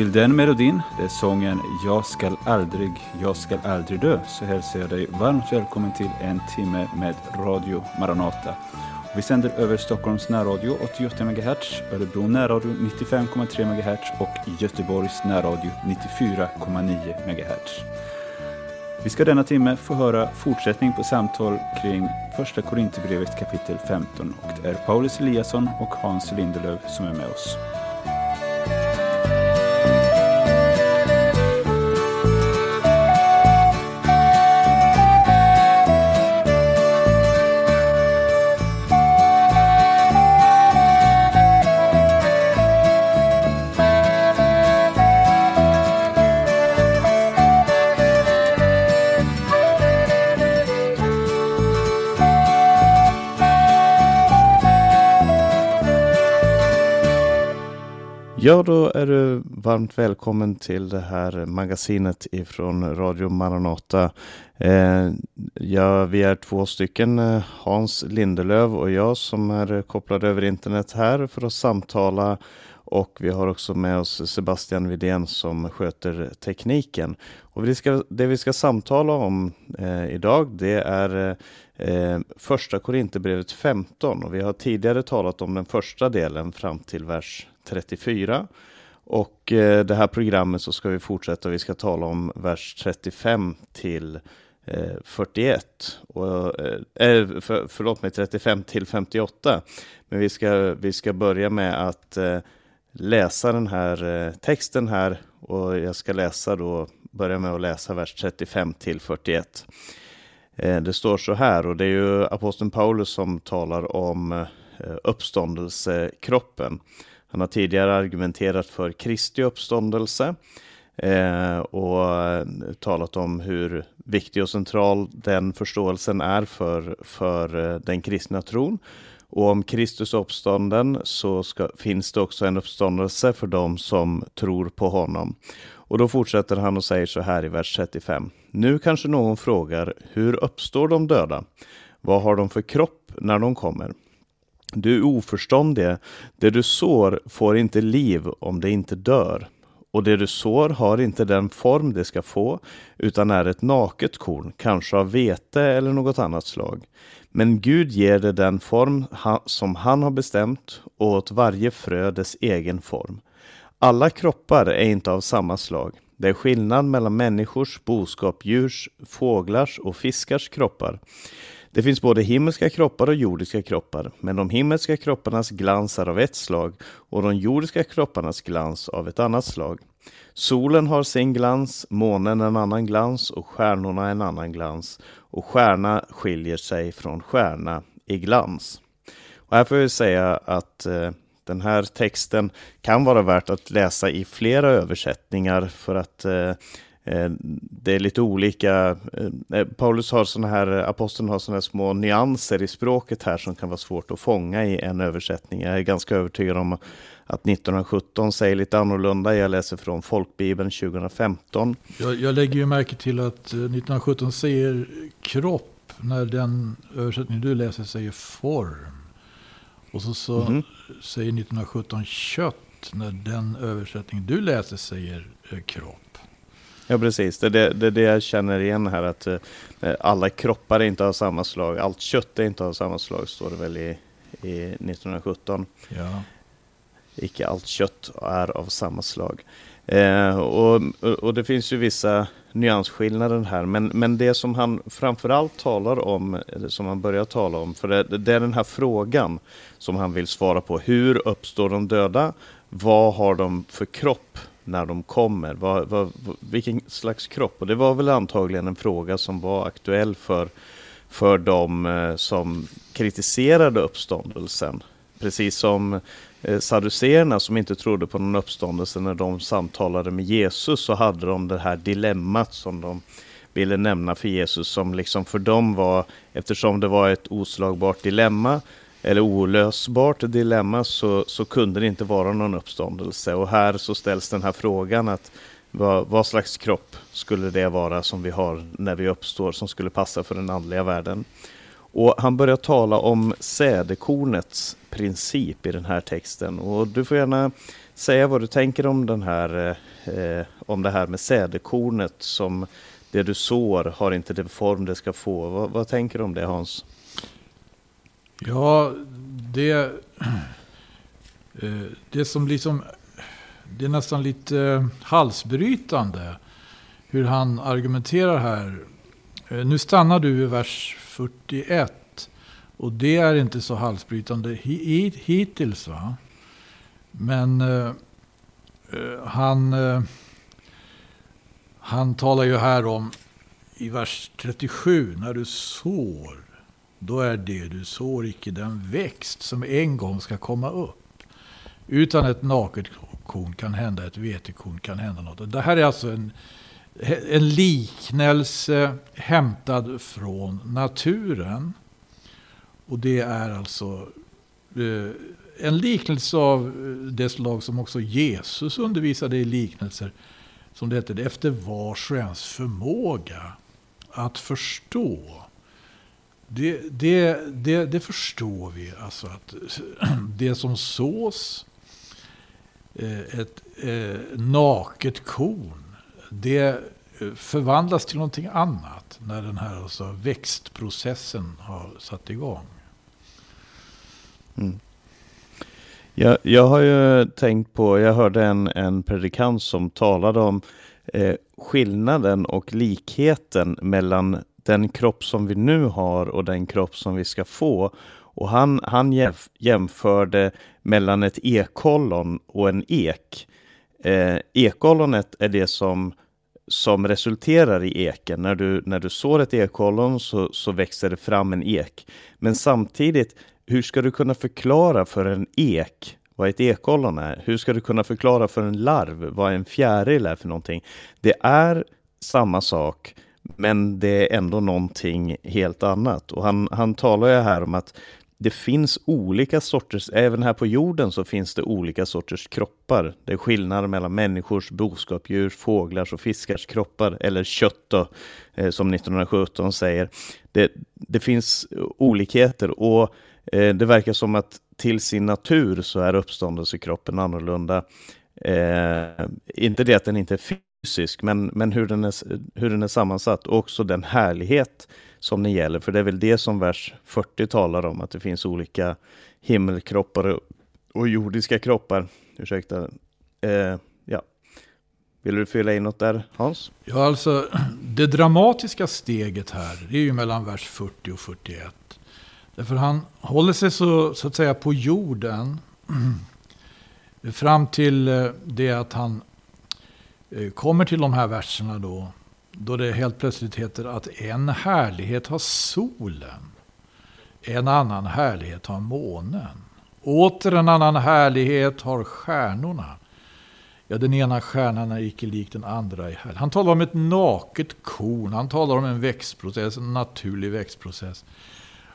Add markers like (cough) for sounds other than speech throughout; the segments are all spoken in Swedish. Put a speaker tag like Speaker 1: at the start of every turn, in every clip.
Speaker 1: till den melodin, det är sången Jag skall aldrig, jag skall aldrig dö, så hälsar jag dig varmt välkommen till en timme med Radio Maranata. Vi sänder över Stockholms närradio 88 MHz, Örebro närradio 95,3 MHz och Göteborgs närradio 94,9 MHz. Vi ska denna timme få höra fortsättning på samtal kring Första Korinthierbrevet kapitel 15 och det är Paulus Eliasson och Hans Lindelöf som är med oss.
Speaker 2: Ja, då är du varmt välkommen till det här magasinet ifrån Radio Maranata. Eh, ja, vi är två stycken, eh, Hans Lindelöv och jag som är kopplade över internet här för att samtala och vi har också med oss Sebastian Widén som sköter tekniken. Och vi ska, det vi ska samtala om eh, idag det är eh, eh första Korinthierbrevet 15 och vi har tidigare talat om den första delen fram till vers 34. Och eh, det här programmet så ska vi fortsätta. Vi ska tala om vers 35 till eh, 41. Och, äh, för, förlåt mig, 35 till 58. Men vi ska, vi ska börja med att läsa den här texten här. Och jag ska läsa då, börja med att läsa vers 35 till 41. Det står så här, och det är ju aposteln Paulus som talar om uppståndelsekroppen. Han har tidigare argumenterat för Kristi uppståndelse eh, och eh, talat om hur viktig och central den förståelsen är för, för eh, den kristna tron. Och om Kristus uppstånden så ska, finns det också en uppståndelse för dem som tror på honom. Och då fortsätter han och säger så här i vers 35. Nu kanske någon frågar, hur uppstår de döda? Vad har de för kropp när de kommer? Du oförståndige. Det du sår får inte liv om det inte dör. Och det du sår har inte den form det ska få, utan är ett naket korn, kanske av vete eller något annat slag. Men Gud ger det den form som han har bestämt och åt varje frö dess egen form. Alla kroppar är inte av samma slag. Det är skillnad mellan människors, boskap, djurs, fåglars och fiskars kroppar. Det finns både himmelska kroppar och jordiska kroppar, men de himmelska kropparnas glans är av ett slag och de jordiska kropparnas glans av ett annat slag. Solen har sin glans, månen en annan glans och stjärnorna en annan glans. Och stjärna skiljer sig från stjärna i glans. Och här får jag säga att eh, den här texten kan vara värt att läsa i flera översättningar för att eh, det är lite olika. Eh, eh, Paulus har sådana här, aposteln har sådana här små nyanser i språket här som kan vara svårt att fånga i en översättning. Jag är ganska övertygad om att 1917 säger lite annorlunda. Jag läser från Folkbibeln 2015.
Speaker 3: Jag, jag lägger ju märke till att 1917 säger kropp när den översättning du läser säger form. Och så, så mm. säger 1917 kött när den översättning du läser säger kropp.
Speaker 2: Ja, precis. Det är det, det, det, jag känner igen här, att eh, alla kroppar är inte av samma slag. Allt kött är inte av samma slag, står det väl i, i 1917. Ja. Icke allt kött är av samma slag. Eh, och, och det finns ju vissa nyansskillnader här, men, men det som han framförallt talar om, som han börjar tala om, för det, det är den här frågan som han vill svara på. Hur uppstår de döda? Vad har de för kropp? När de kommer? Vad, vad, vilken slags kropp? Och det var väl antagligen en fråga som var aktuell för, för de eh, som kritiserade uppståndelsen. Precis som eh, saduceerna som inte trodde på någon uppståndelse när de samtalade med Jesus så hade de det här dilemmat som de ville nämna för Jesus som liksom för dem var, eftersom det var ett oslagbart dilemma, eller olösbart dilemma så, så kunde det inte vara någon uppståndelse. Och här så ställs den här frågan att vad, vad slags kropp skulle det vara som vi har när vi uppstår som skulle passa för den andliga världen? Och han börjar tala om sädekornets princip i den här texten. Och du får gärna säga vad du tänker om, den här, eh, om det här med sädekornet som det du sår har inte den form det ska få. Vad, vad tänker du om det Hans?
Speaker 3: Ja, det, eh, det som liksom, det är nästan lite eh, halsbrytande hur han argumenterar här. Eh, nu stannar du vid vers 41. Och det är inte så halsbrytande hittills. Va? Men eh, han, eh, han talar ju här om i vers 37. När du sår, då är det du sår icke den växt som en gång ska komma upp. Utan ett naket korn kan hända, ett vetekorn kan hända något. Det här är alltså en en liknelse hämtad från naturen. Och det är alltså eh, en liknelse av det slag som också Jesus undervisade i liknelser. Som det heter, efter vars och ens förmåga att förstå. Det, det, det, det förstår vi, alltså att (clears throat) det som sås, eh, ett eh, naket korn, det eh, förvandlas till någonting annat när den här alltså växtprocessen har satt igång.
Speaker 2: Mm. Jag, jag har ju tänkt på, jag hörde en, en predikant som talade om eh, skillnaden och likheten mellan den kropp som vi nu har och den kropp som vi ska få. Och han, han jämförde mellan ett ekollon och en ek. Eh, ekollonet är det som, som resulterar i eken. När du, när du sår ett ekollon så, så växer det fram en ek. Men samtidigt, hur ska du kunna förklara för en ek vad ett ekollon är? Hur ska du kunna förklara för en larv vad en fjäril är för någonting? Det är samma sak, men det är ändå någonting helt annat. Och han, han talar ju här om att det finns olika sorters, även här på jorden så finns det olika sorters kroppar. Det är skillnad mellan människors, boskapsdjurs, fåglars och fiskars kroppar, eller kött då, eh, som 1917 säger. Det, det finns olikheter och eh, det verkar som att till sin natur så är uppståndelsekroppen annorlunda. Eh, inte det att den inte är fysisk, men, men hur, den är, hur den är sammansatt och också den härlighet som den gäller. För det är väl det som vers 40 talar om, att det finns olika himmelkroppar och jordiska kroppar. Ursäkta. Eh, ja. Vill du fylla in något där, Hans?
Speaker 3: Ja, alltså det dramatiska steget här, det är ju mellan vers 40 och 41. Därför han håller sig så, så att säga på jorden (clears throat) fram till eh, det att han Eh, kommer till de här verserna då då det helt plötsligt heter att en härlighet har solen. En annan härlighet har månen. Åter en annan härlighet har stjärnorna. Ja, den ena stjärnan är icke lik den andra i härlighet. Han talar om ett naket korn. Han talar om en växtprocess, en naturlig växtprocess.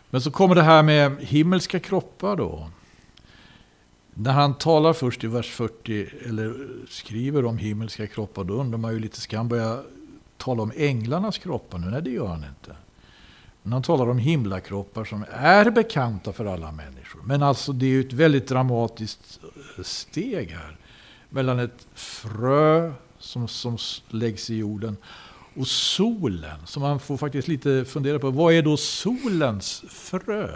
Speaker 3: Men så kommer det här med himmelska kroppar då. När han talar först i vers 40, eller skriver om himmelska kroppar, då undrar man ju lite, ska han börja tala om änglarnas kroppar nu. Nej, det gör han inte. Men han talar om himlakroppar som är bekanta för alla människor. Men alltså det är ju ett väldigt dramatiskt eh, steg här. Mellan ett frö som, som läggs i jorden och solen. Så man får faktiskt lite fundera på, vad är då solens frö?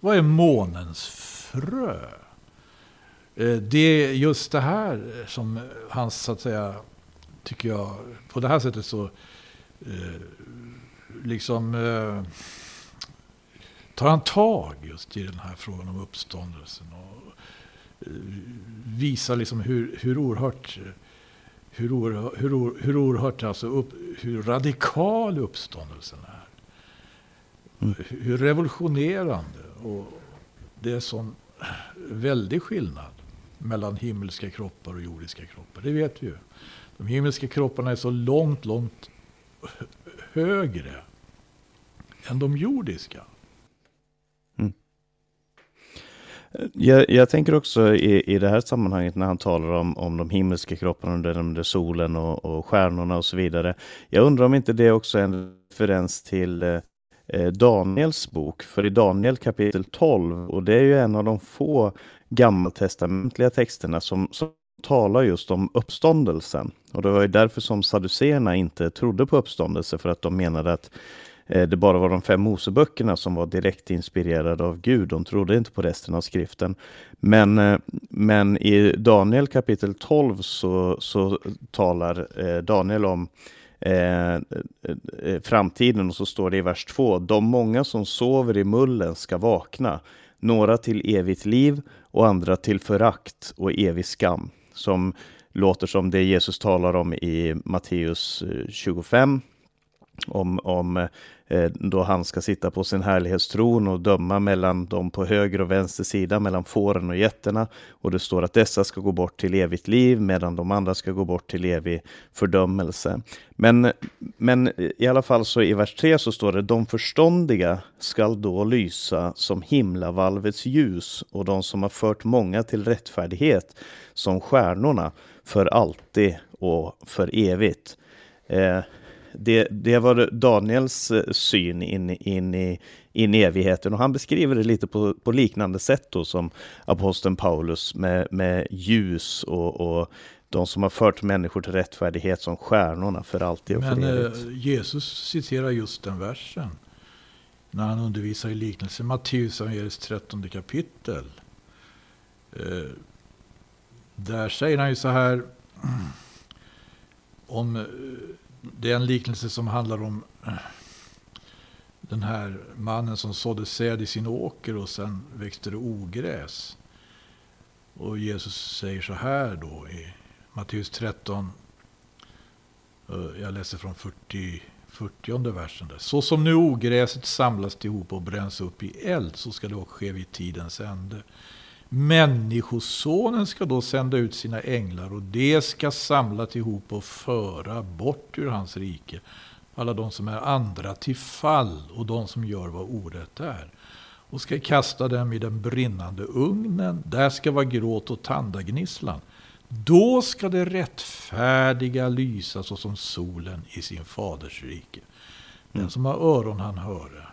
Speaker 3: Vad är månens frö? Eh, det är just det här som hans, så att säga, tycker jag, på det här sättet så eh, liksom eh, tar han tag just i den här frågan om uppståndelsen. Och eh, visar liksom hur, hur oerhört hur, oerhört, hur, hur oerhört alltså upp, hur radikal uppståndelsen är. Mm. Hur revolutionerande. Och det är sån väldig skillnad mellan himmelska kroppar och jordiska kroppar. Det vet vi ju. De himmelska kropparna är så långt, långt högre än de jordiska. Mm.
Speaker 2: Jag, jag, tänker också i, i det här sammanhanget när han talar om, om de himmelska kropparna, under solen och, och stjärnorna och så vidare. Jag undrar om inte det också är en referens till eh, eh Daniels bok. För i Daniel kapitel 12, och det är ju en av de få gammaltestamentliga texterna som, som talar just om uppståndelsen. Och det var ju därför som saduceerna inte trodde på uppståndelse, för att de menade att eh, det bara var de fem Moseböckerna som var direkt inspirerade av Gud. De trodde inte på resten av skriften. Men, eh, men i Daniel kapitel 12 så, så talar eh, Daniel om Eh, framtiden och så står det i vers 2. De många som sover i mullen ska vakna, några till evigt liv och andra till förakt och evig skam som låter som det Jesus talar om i Matteus eh, 25. Om, om eh, då han ska sitta på sin härlighetstron och döma mellan dem på höger och vänster sida, mellan fåren och getterna. Och det står att dessa ska gå bort till evigt liv medan de andra ska gå bort till evig fördömelse. Men, men i alla fall så i vers 3 så står det de förståndiga skall då lysa som himlavalvets ljus och de som har fört många till rättfärdighet som stjärnorna för alltid och för evigt. Eh, det, det var Daniels eh, syn in, in, i, in i evigheten och han beskriver det lite på, på liknande sätt då som aposteln Paulus med, med ljus och, och de som har fört människor till rättfärdighet som stjärnorna för alltid och
Speaker 3: Men,
Speaker 2: för evigt.
Speaker 3: Men Jesus citerar just den versen när han undervisar i liknelse. Matteus evangeliets 13 kapitel. Eh, där säger han ju så här om eh, det är en liknelse som handlar om eh, den här mannen som sådde säd i sin åker och sen växte det ogräs. Och Jesus säger så här då i Matteus 13. Eh, jag läser från 40, 40 versen. Där. Så som nu ogräset samlas ihop och bränns upp i eld så ska det också ske vid tidens ände. Människosonen ska då sända ut sina änglar och det ska samla ihop och föra bort ur hans rike alla de som är andra till fall och de som gör vad orätt är och ska kasta dem i den brinnande ugnen. Där ska vara gråt och tandagnisslan. Då ska det rättfärdiga lysa såsom solen i sin faders rike. Den mm. som har öron han höre.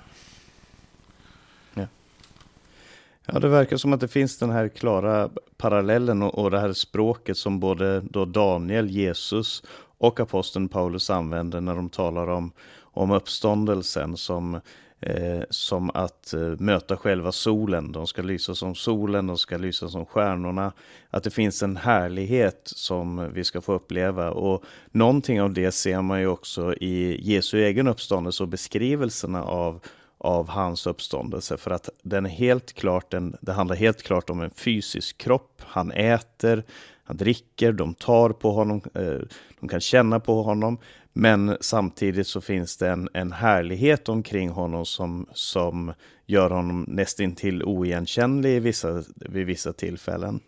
Speaker 2: Ja, det verkar som att det finns den här klara parallellen och, och det här språket som både då Daniel, Jesus och aposteln Paulus använder när de talar om, om uppståndelsen som, eh, som att eh, möta själva solen. De ska lysa som solen, de ska lysa som stjärnorna. Att det finns en härlighet som vi ska få uppleva och någonting av det ser man ju också i Jesu egen uppståndelse och beskrivelserna av av hans uppståndelse för att den är helt klart en, det handlar helt klart om en fysisk kropp. Han äter, han dricker, de tar på honom, eh, de kan känna på honom. Men samtidigt så finns det en, en härlighet omkring honom som, som gör honom nästintill oigenkännlig i vissa, vid vissa tillfällen.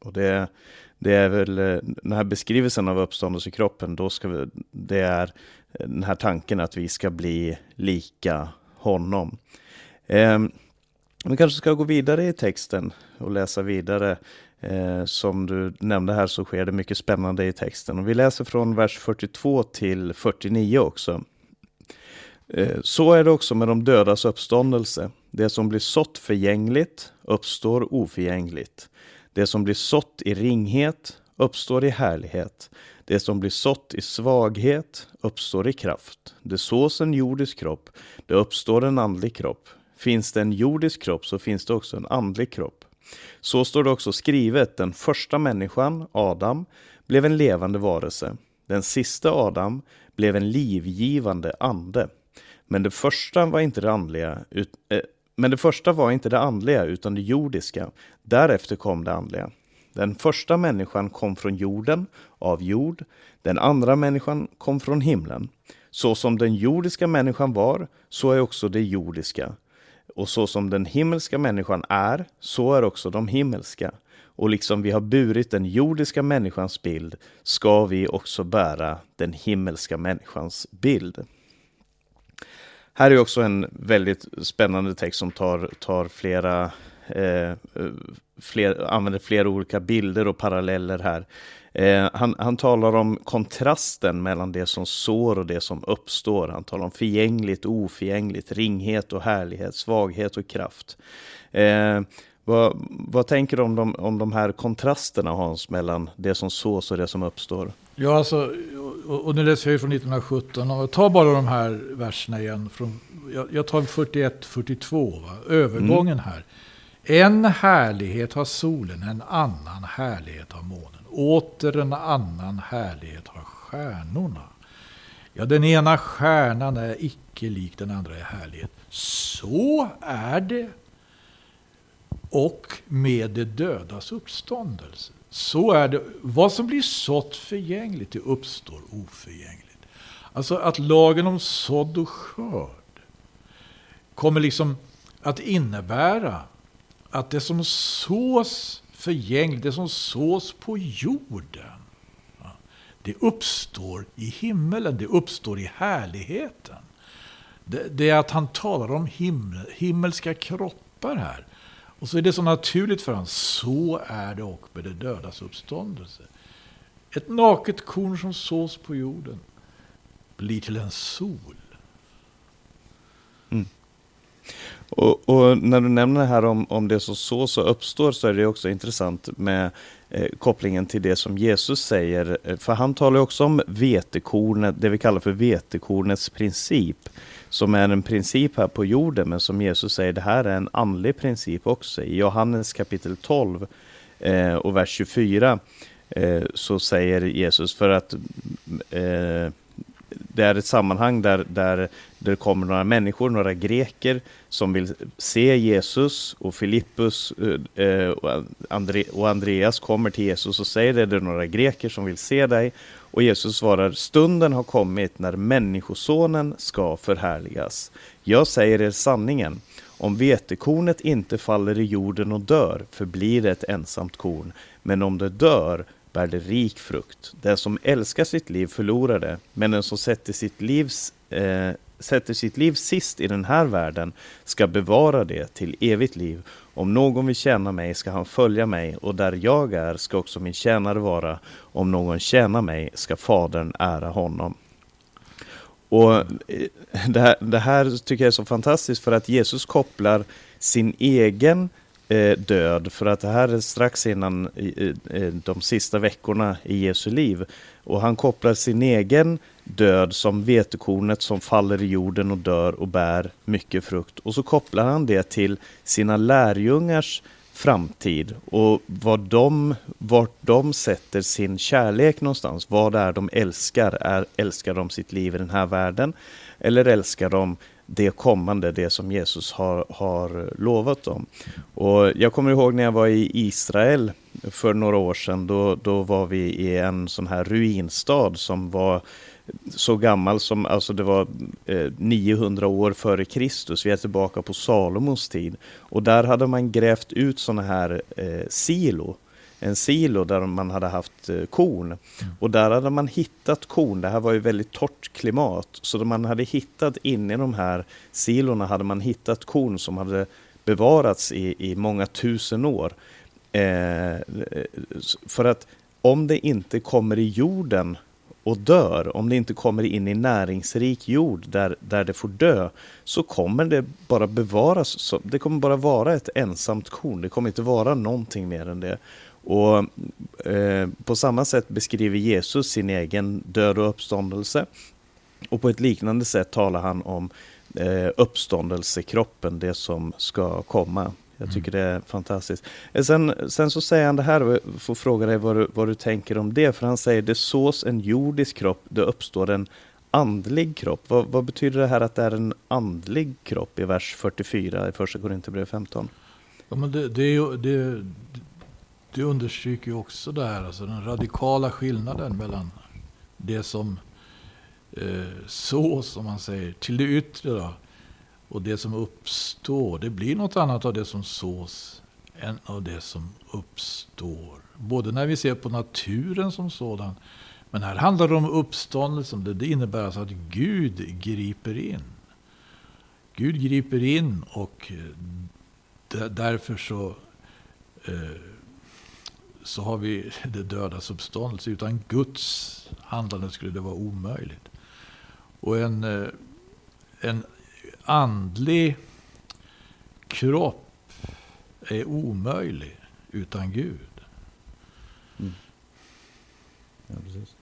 Speaker 2: Och det, det är väl eh, den här beskrivelsen av uppståndelsekroppen, då ska vi, det är den här tanken att vi ska bli lika honom. Eh, vi kanske ska gå vidare i texten och läsa vidare. Eh, som du nämnde här så sker det mycket spännande i texten. Och vi läser från vers 42 till 49 också. Eh, så är det också med de dödas uppståndelse. Det som blir sått förgängligt uppstår oförgängligt. Det som blir sått i ringhet uppstår i härlighet. Det som blir sått i svaghet uppstår i kraft. Det sås en jordisk kropp, det uppstår en andlig kropp. Finns det en jordisk kropp så finns det också en andlig kropp. Så står det också skrivet, den första människan, Adam, blev en levande varelse. Den sista Adam blev en livgivande ande. Men det första var inte det andliga, ut, eh, men det första var inte det andliga utan det jordiska. Därefter kom det andliga. Den första människan kom från jorden, av jord. Den andra människan kom från himlen. Så som den jordiska människan var, så är också det jordiska. Och så som den himmelska människan är, så är också de himmelska. Och liksom vi har burit den jordiska människans bild, ska vi också bära den himmelska människans bild. Här är också en väldigt spännande text som tar, tar flera eh, fler, använder flera olika bilder och paralleller här. Eh, han, han talar om kontrasten mellan det som sår och det som uppstår. Han talar om förgängligt och oförgängligt, ringhet och härlighet, svaghet och kraft. Eh, vad, vad, tänker du om de, om de här kontrasterna Hans, mellan det som sås och det som uppstår?
Speaker 3: Ja, alltså, och, och nu läser jag från 1917. Och ta bara de här verserna igen. Från, jag, jag tar 41-42, övergången mm. här. En härlighet har solen, en annan härlighet har månen. Åter en annan härlighet har stjärnorna. Ja, den ena stjärnan är icke lik den andra i härlighet. Så är det och med det dödas uppståndelse. Så är det. Vad som blir sått förgängligt, det uppstår oförgängligt. Alltså att lagen om sådd och skörd kommer liksom att innebära att det som sås förgängligt, det som sås på jorden, det uppstår i himmelen, det uppstår i härligheten. Det, det är att han talar om himmel, himmelska kroppar här. Och så är det så naturligt för honom. Så är det och med det dödas uppståndelse. Ett naket korn som sås på jorden blir till en sol.
Speaker 2: Mm. Och, och, när du nämner här om, om det som sås och uppstår så är det också intressant med eh, kopplingen till det som Jesus säger. Eh, för han talar också om vetekornet, det vi kallar för vetekornets princip som är en princip här på jorden, men som Jesus säger, det här är en andlig princip också. I Johannes kapitel 12 eh, och vers 24 eh, så säger Jesus, för att eh, det är ett sammanhang där, där det kommer några människor, några greker som vill se Jesus och Filippus eh, eh och, Andre, och Andreas kommer till Jesus och säger det, det är några greker som vill se dig. Och Jesus svarar, stunden har kommit när Människosonen ska förhärligas. Jag säger er sanningen, om vetekornet inte faller i jorden och dör förblir det ett ensamt korn, men om det dör bär det rik frukt. Den som älskar sitt liv förlorar det, men den som sätter sitt, livs, eh, sätter sitt liv sist i den här världen ska bevara det till evigt liv. Om någon vill tjäna mig ska han följa mig och där jag är ska också min tjänare vara. Om någon tjänar mig ska Fadern ära honom. Och eh, det här, det här tycker jag är så fantastiskt för att Jesus kopplar sin egen eh, död, för att det här är strax innan eh, de sista veckorna i Jesu liv. Och han kopplar sin egen död som vetekornet som faller i jorden och dör och bär mycket frukt. Och så kopplar han det till sina lärjungars framtid och vad de, vart de sätter sin kärlek någonstans. Vad det är de älskar. Är, älskar de sitt liv i den här världen? Eller älskar de det kommande, det som Jesus har, har lovat dem. Och jag kommer ihåg när jag var i Israel för några år sedan, då, då var vi i en sån här ruinstad som var så gammal som, alltså det var eh, 900 år före Kristus, vi är tillbaka på Salomos tid. Och där hade man grävt ut sådana här eh, silo, en silo där man hade haft eh, korn. Mm. Och där hade man hittat korn, det här var ju väldigt torrt klimat, så man hade hittat inne i de här silorna hade man hittat korn som hade bevarats i, i många tusen år. Eh, för att om det inte kommer i jorden och dör, om det inte kommer in i näringsrik jord där, där det får dö, så kommer det bara bevaras. Det kommer bara vara ett ensamt korn. Det kommer inte vara någonting mer än det. Och eh, På samma sätt beskriver Jesus sin egen död och uppståndelse. Och på ett liknande sätt talar han om eh, uppståndelsekroppen, det som ska komma. Jag tycker mm. det är fantastiskt. Eh, sen, sen så säger han det här, och jag får fråga dig vad du, vad du tänker om det. För han säger det sås en jordisk kropp, det uppstår en andlig kropp. Vad, vad, betyder det här att det är en andlig kropp i vers 44 i första Korinthierbrevet 15?
Speaker 3: Ja, men det, det, det, det understryker ju också det här, alltså den radikala skillnaden mellan det som eh, sås, som man säger, till det yttre. Då, och det som uppstår, det blir något annat av det som sås än av det som uppstår. Både när vi ser på naturen som sådan, men här handlar det om uppståndelsen. Det innebär alltså att Gud griper in. Gud griper in och eh, därför så, eh, så har vi (laughs) det dödas uppståndelse. Utan Guds handlande skulle det vara omöjligt. Och en, eh, en andlig kropp är omöjlig utan Gud. Mm.
Speaker 2: Ja, precis.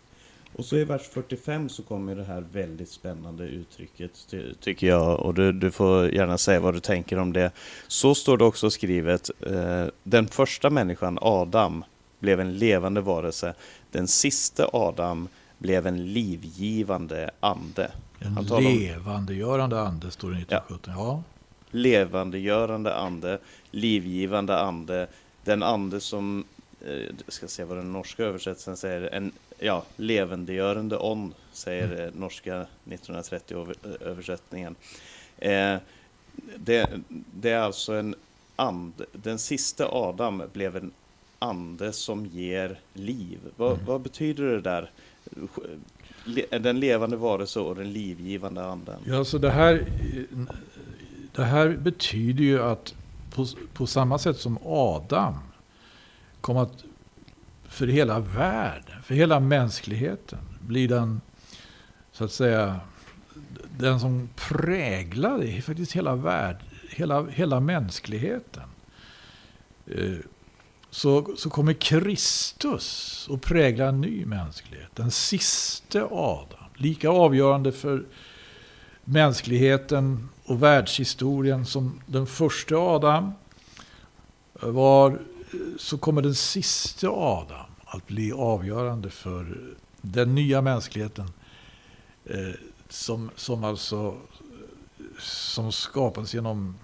Speaker 2: Och så i vers 45 så kommer det här väldigt spännande uttrycket, tycker jag. Och du, du, får gärna säga vad du tänker om det. Så står det också skrivet, eh, den första människan, Adam, blev en levande varelse. Den sista Adam blev en livgivande ande.
Speaker 3: En levandegörande ande, står det i 1917. Ja. ja.
Speaker 2: Levandegörande ande, livgivande ande, den ande som eh, ska se vad den norska översättningen säger, en ja, levandegörande on, säger mm. norska 1930-översättningen. Eh, det, det, är alltså en ande, den sista Adam blev en ande som ger liv. Vad, mm. vad betyder det där? Den levande varelse och den livgivande anden.
Speaker 3: Ja, så det här, det här betyder ju att på, på samma sätt som Adam kom att för hela världen, för hela mänskligheten, blir den så att säga den som präglade faktiskt hela världen, hela, hela mänskligheten. Så, så kommer Kristus att prägla en ny mänsklighet. Den siste Adam. Lika avgörande för mänskligheten och världshistorien som den första Adam var så kommer den sista Adam att bli avgörande för den nya mänskligheten. Eh, som, som alltså som skapades genom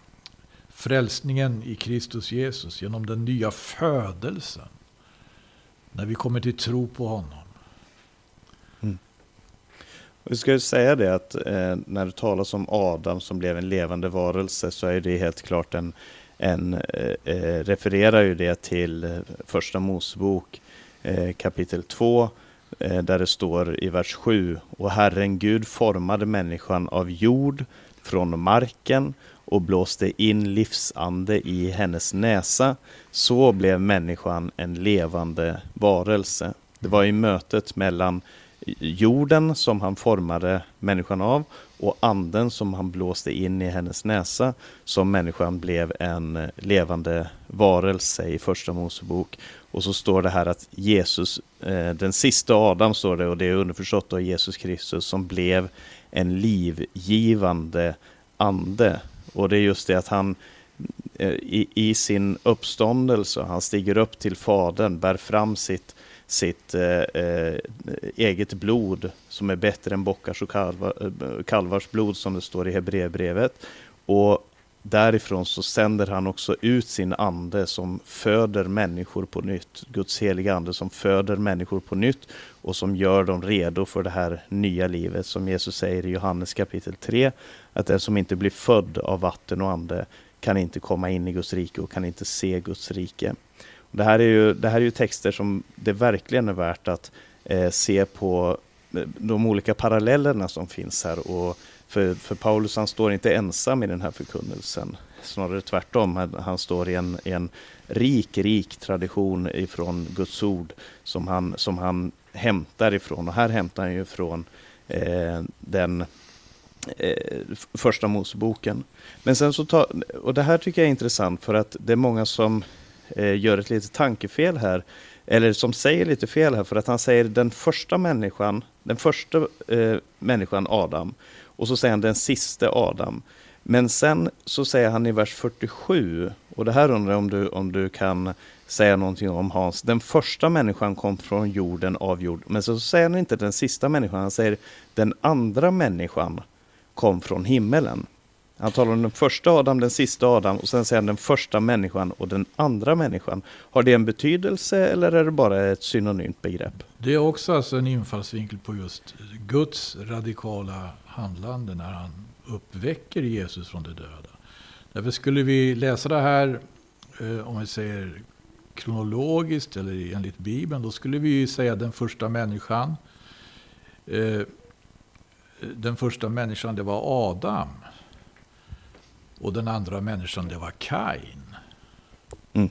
Speaker 3: frälsningen i Kristus Jesus, genom den nya födelsen. När vi kommer till tro på honom.
Speaker 2: Mm. Vi ska ju säga det att eh, när det talas om Adam som blev en levande varelse så är det helt klart en, en eh, eh refererar ju det till eh, första Mosebok eh, kapitel 2 eh, där det står i vers 7 Och Herren Gud formade människan av jord från marken och blåste in livsande i hennes näsa. Så blev människan en levande varelse. Det var i mötet mellan jorden som han formade människan av och anden som han blåste in i hennes näsa som människan blev en levande varelse i Första Mosebok. Och så står det här att Jesus, eh, den sista Adam står det och det är underförstått av Jesus Kristus som blev en livgivande ande. Och det är just det att han eh, i, i sin uppståndelse, han stiger upp till Fadern, bär fram sitt sitt eh, eh, eget blod som är bättre än bockars och kalvar, eh, kalvars blod som det står i Hebreerbrevet. Och därifrån så sänder han också ut sin ande som föder människor på nytt. Guds heliga ande som föder människor på nytt och som gör dem redo för det här nya livet som Jesus säger i Johannes kapitel 3. Att den som inte blir född av vatten och ande kan inte komma in i Guds rike och kan inte se Guds rike. Det här är ju, det här är ju texter som det verkligen är värt att eh, se på eh, de olika parallellerna som finns här. Och för, för Paulus han står inte ensam i den här förkunnelsen. Snarare tvärtom. Han, han står i en, en rik, rik tradition ifrån Guds ord som han, som han hämtar ifrån. Och här hämtar han ju från eh, den eh, första Moseboken. Men sen så ta, och det här tycker jag är intressant för att det är många som eh, gör ett litet tankefel här. Eller som säger lite fel här för att han säger den första människan, den första eh, människan Adam. Och så säger han den sista Adam. Men sen så säger han i vers 47, och det här undrar jag om du, om du kan säga någonting om Hans. Den första människan kom från jorden av jord. Men så säger han inte den sista människan, han säger den andra människan kom från himmelen. Han talar om den första Adam, den sista Adam och sen säger han den första människan och den andra människan. Har det en betydelse eller är det bara ett synonymt begrepp?
Speaker 3: Det är också alltså en infallsvinkel på just Guds radikala handlande när han uppväcker Jesus från de döda. Därför skulle vi läsa det här, eh, om vi säger kronologiskt eller enligt Bibeln, då skulle vi säga den första människan. Eh, den första människan, det var Adam. Och den andra människan, det var Kain. Mm.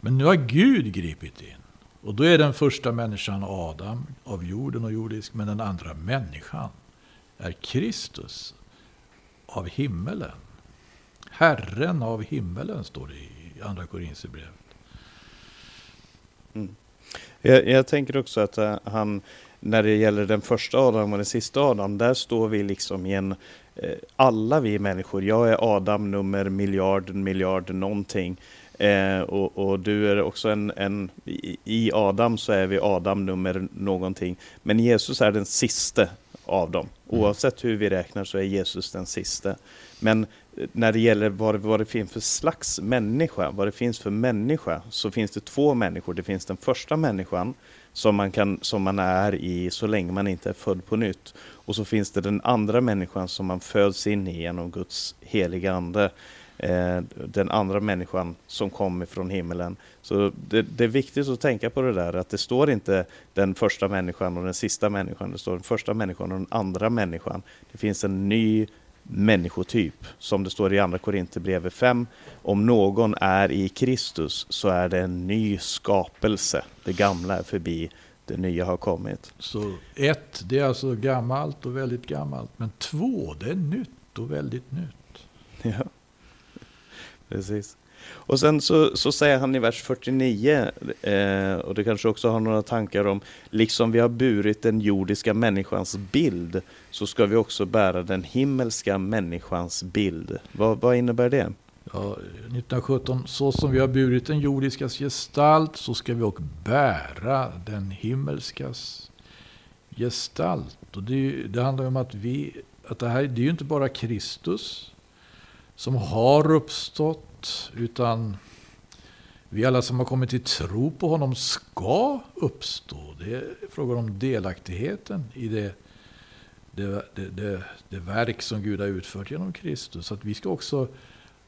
Speaker 3: Men nu har Gud gripit in Och då är den första människan Adam, av jorden och jordisk, men den andra människan är Kristus av himmelen. Herren av himmelen, står det i Andra Korinthierbrevet.
Speaker 2: Mm. Jag, jag, tänker också att uh, han, när det gäller den första Adam och den sista Adam, där står vi liksom i en, alla vi människor, jag är Adam nummer miljard, miljard någonting. Eh, och, och, du är också en, en i, Adam så är vi Adam nummer någonting. Men Jesus är den sista av dem. Mm. Oavsett hur vi räknar så är Jesus den sista. Men när det gäller vad, vad det finns för slags människa, vad det finns för människa, så finns det två människor. Det finns den första människan som man, kan, som man är i så länge man inte är född på nytt. Och så finns det den andra människan som man föds in i genom Guds heliga ande. Eh, den andra människan som kommer från himmelen. Så det, det, är viktigt att tänka på det där, att det står inte den första människan och den sista människan. Det står den första människan och den andra människan. Det finns en ny människotyp. Som det står i Andra Korinthierbrevet 5. Om någon är i Kristus så är det en ny skapelse. Det gamla är förbi, det nya har kommit.
Speaker 3: Så ett, det är alltså gammalt och väldigt gammalt. Men två, det är nytt och väldigt nytt.
Speaker 2: Ja, precis. Och sen så, så säger han i vers 49, eh, och du kanske också har några tankar om, liksom vi har burit den jordiska människans bild, så ska vi också bära den himmelska människans bild. Vad, vad innebär det?
Speaker 3: Ja, 1917, så som vi har burit den jordiskas gestalt, så ska vi också bära den himmelskas gestalt. Och det, det handlar om att vi, att det här, det är ju inte bara Kristus som har uppstått, utan vi alla som har kommit till tro på honom ska uppstå. Det är frågan om delaktigheten i det, det, det, det, det verk som Gud har utfört genom Kristus. Att vi ska också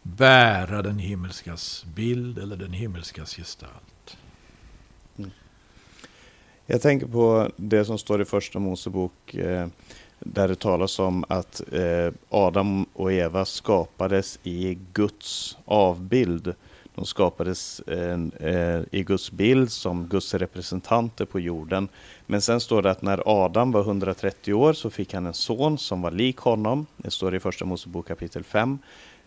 Speaker 3: bära den himmelskas bild eller den himmelskas gestalt. Mm.
Speaker 2: Jag tänker på det som står i Första Mosebok eh, där det talas om att eh, Adam och Eva skapades i Guds avbild. De skapades eh, i Guds bild som Guds representanter på jorden. Men sen står det att när Adam var 130 år så fick han en son som var lik honom. Det står i Första Mosebok kapitel 5.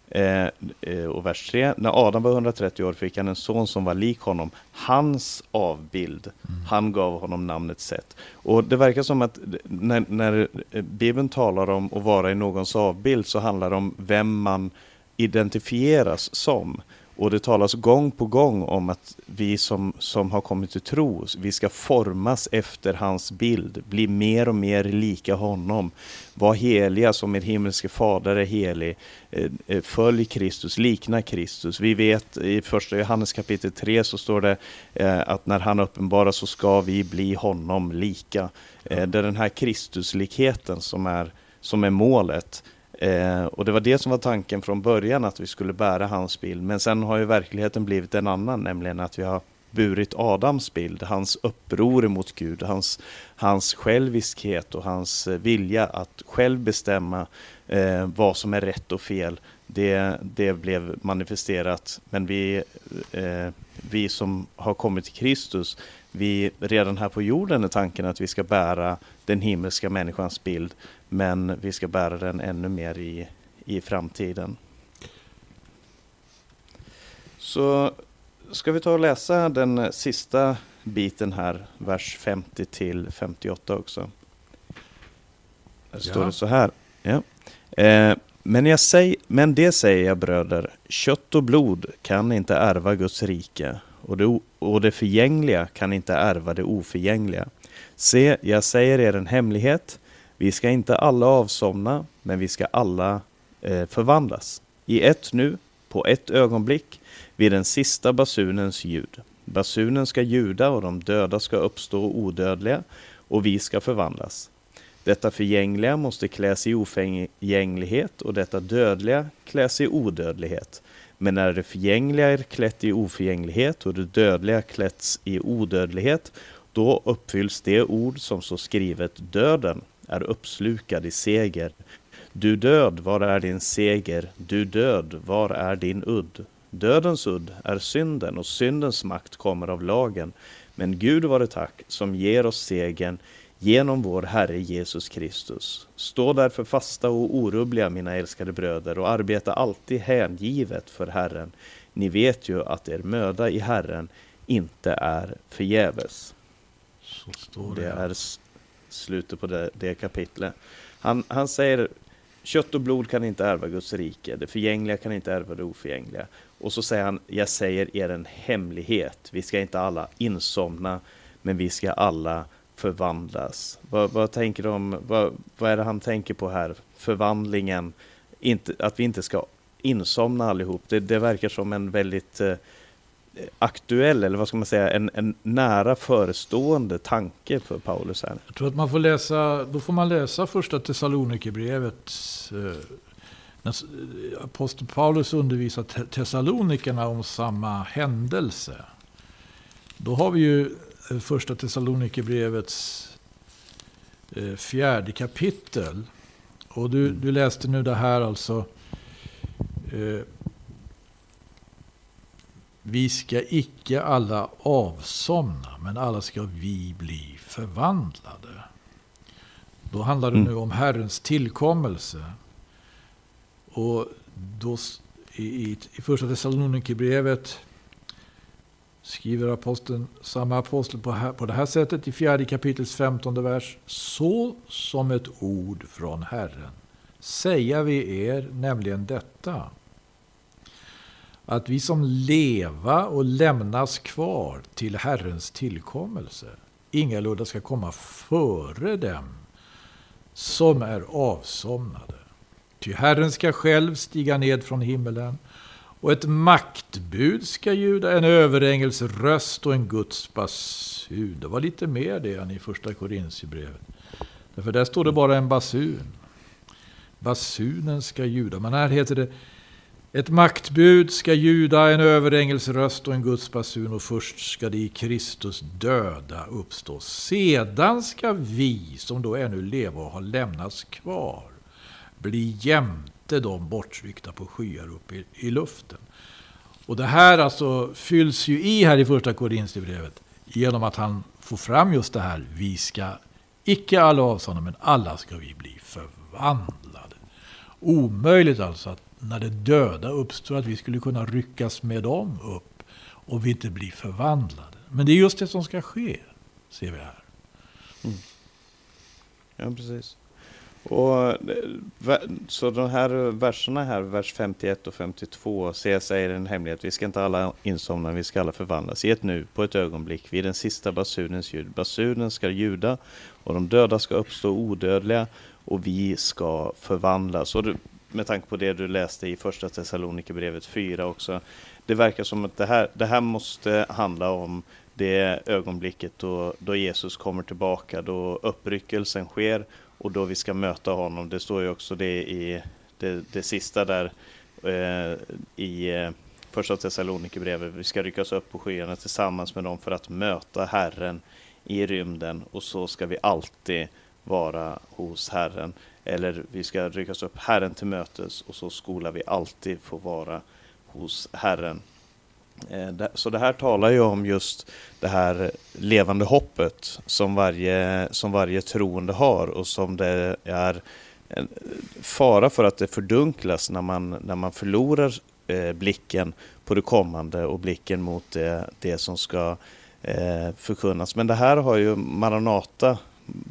Speaker 2: Eh, eh, och vers 3. När Adam var 130 år fick han en son som var lik honom. Hans avbild. Mm. Han gav honom namnet Set. Och det verkar som att när, när Bibeln talar om att vara i någons avbild så handlar det om vem man identifieras som. Och det talas gång på gång om att vi som, som har kommit till tro, vi ska formas efter hans bild, bli mer och mer lika honom, Var heliga som er himmelske fader är helig, eh, eh, följ Kristus, likna Kristus. Vi vet i första Johannes kapitel 3 så står det eh, att när han uppenbaras så ska vi bli honom lika. Det är den här Kristuslikheten som är, som är målet. Eh, och det var det som var tanken från början, att vi skulle bära hans bild. Men sen har ju verkligheten blivit en annan, nämligen att vi har burit Adams bild, hans uppror mot Gud, hans, hans själviskhet och hans eh, vilja att själv bestämma eh, vad som är rätt och fel. Det, det blev manifesterat, men vi, eh, vi som har kommit till Kristus, vi redan här på jorden är tanken att vi ska bära den himmelska människans bild men vi ska bära den ännu mer i, i framtiden. Så ska vi ta och läsa den sista biten här, vers 50 till 58 också. Där står ja. det så här. Ja. Eh, men, jag säg, men det säger jag bröder, kött och blod kan inte ärva Guds rike och det, och det förgängliga kan inte ärva det oförgängliga. Se, jag säger er en hemlighet. Vi ska inte alla avsomna, men vi ska alla eh, förvandlas. I ett nu, på ett ögonblick, vid den sista basunens ljud. Basunen ska ljuda och de döda ska uppstå odödliga och vi ska förvandlas. Detta förgängliga måste kläs i oförgänglighet och detta dödliga kläs i odödlighet. Men när det förgängliga är klätt i oförgänglighet och det dödliga klätts i odödlighet, då uppfylls det ord som så skrivet döden är uppslukad i seger. Du död, var är din seger? Du död, var är din udd? Dödens udd är synden och syndens makt kommer av lagen. Men Gud vare tack som ger oss segern genom vår Herre Jesus Kristus. Stå därför fasta och orubbliga, mina älskade bröder, och arbeta alltid hängivet för Herren. Ni vet ju att er möda i Herren inte är förgäves.
Speaker 3: Så står det.
Speaker 2: Det är slutet på det, det kapitlet. Han, han säger Kött och blod kan inte ärva Guds rike, det förgängliga kan inte ärva det oförgängliga. Och så säger han, jag säger er en hemlighet, vi ska inte alla insomna, men vi ska alla förvandlas. Vad, vad tänker du om, vad, vad är det han tänker på här? Förvandlingen, inte, att vi inte ska insomna allihop. Det, det verkar som en väldigt eh, aktuell, eller vad ska man säga, en, en nära förestående tanke för Paulus här.
Speaker 3: Jag tror att man får läsa, då får man läsa första Thessalonikerbrevet. Eh, när eh, apostel Paulus undervisar Thessalonikerna om samma händelse. Då har vi ju eh, första Thessalonikerbrevets fjärde kapitel. Och du, du läste nu det här alltså. Vi ska icke alla avsomna, men alla ska vi bli förvandlade. Då handlar det mm. nu om Herrens tillkommelse. Och då i, i första Thessalonikerbrevet skriver aposteln, samma apostel på, här, på det här sättet i fjärde kapitlets femtonde vers. Så som ett ord från Herren säga vi er nämligen detta att vi som leva och lämnas kvar till Herrens tillkommelse ingalunda ska komma före dem som är avsomnade. Ty Herren ska själv stiga ned från himmelen och ett maktbud ska ljuda, en överängels röst och en Guds basun. Det var lite mer det än i första Korintierbrevet. Därför där står det bara en basun. Basunen ska ljuda, men här heter det ett maktbud ska ljuda, en överängels röst och en Guds basun och först ska de i Kristus döda uppstå. Sedan ska vi, som då ännu leva och har lämnats kvar, bli jämte de bortryckta på skyar uppe i, i luften. Och det här alltså fylls ju i här i första Korinthierbrevet genom att han får fram just det här. Vi ska icke alla avsåna, men alla ska vi bli förvandlade. Omöjligt alltså att när det döda uppstår att vi skulle kunna ryckas med dem upp och vi inte blir förvandlade. Men det är just det som ska ske, ser vi här. Mm.
Speaker 2: Ja, precis. Och, eh, så de här verserna här, vers 51 och 52, så jag säger en hemlighet, vi ska inte alla insomna, vi ska alla förvandlas i ett nu, på ett ögonblick, vid den sista basunens ljud. Basunen ska ljuda och de döda ska uppstå odödliga och vi ska förvandlas. Och med tanke på det du läste i första Thessalonikerbrevet 4 också. Det verkar som att det här, det här måste handla om det ögonblicket då, då Jesus kommer tillbaka, då uppryckelsen sker och då vi ska möta honom. Det står ju också det i det, det sista där eh, i eh, första Thessalonikerbrevet. Vi ska ryckas upp på skyarna tillsammans med dem för att möta Herren i rymden och så ska vi alltid vara hos Herren. Eller vi ska ryckas upp Herren till mötes och så skola vi alltid få vara hos Herren. Eh, så det här talar ju om just det här levande hoppet som varje, som varje troende har och som det är en fara för att det fördunklas när man, när man förlorar eh, blicken på det kommande och blicken mot det, det som ska eh, förkunnas. Men det här har ju Maranata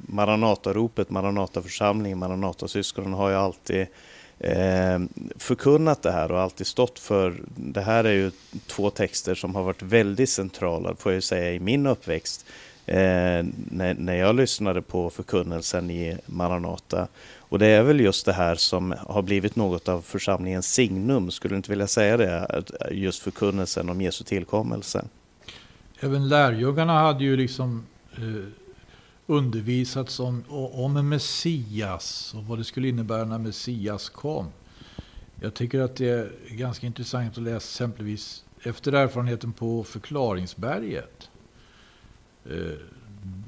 Speaker 2: Maranataropet, Maranataförsamlingen, Maranatasyskonen har ju alltid eh, förkunnat det här och alltid stått för. Det här är ju två texter som har varit väldigt centrala, får jag säga, i min uppväxt. Eh, när, när jag lyssnade på förkunnelsen i Maranata. Och det är väl just det här som har blivit något av församlingens signum, skulle du inte vilja säga det? Eh, just förkunnelsen om Jesu tillkommelse.
Speaker 3: Även lärjungarna hade ju liksom eh undervisats om, om en Messias och vad det skulle innebära när Messias kom. Jag tycker att det är ganska intressant att läsa exempelvis efter erfarenheten på förklaringsberget. Eh,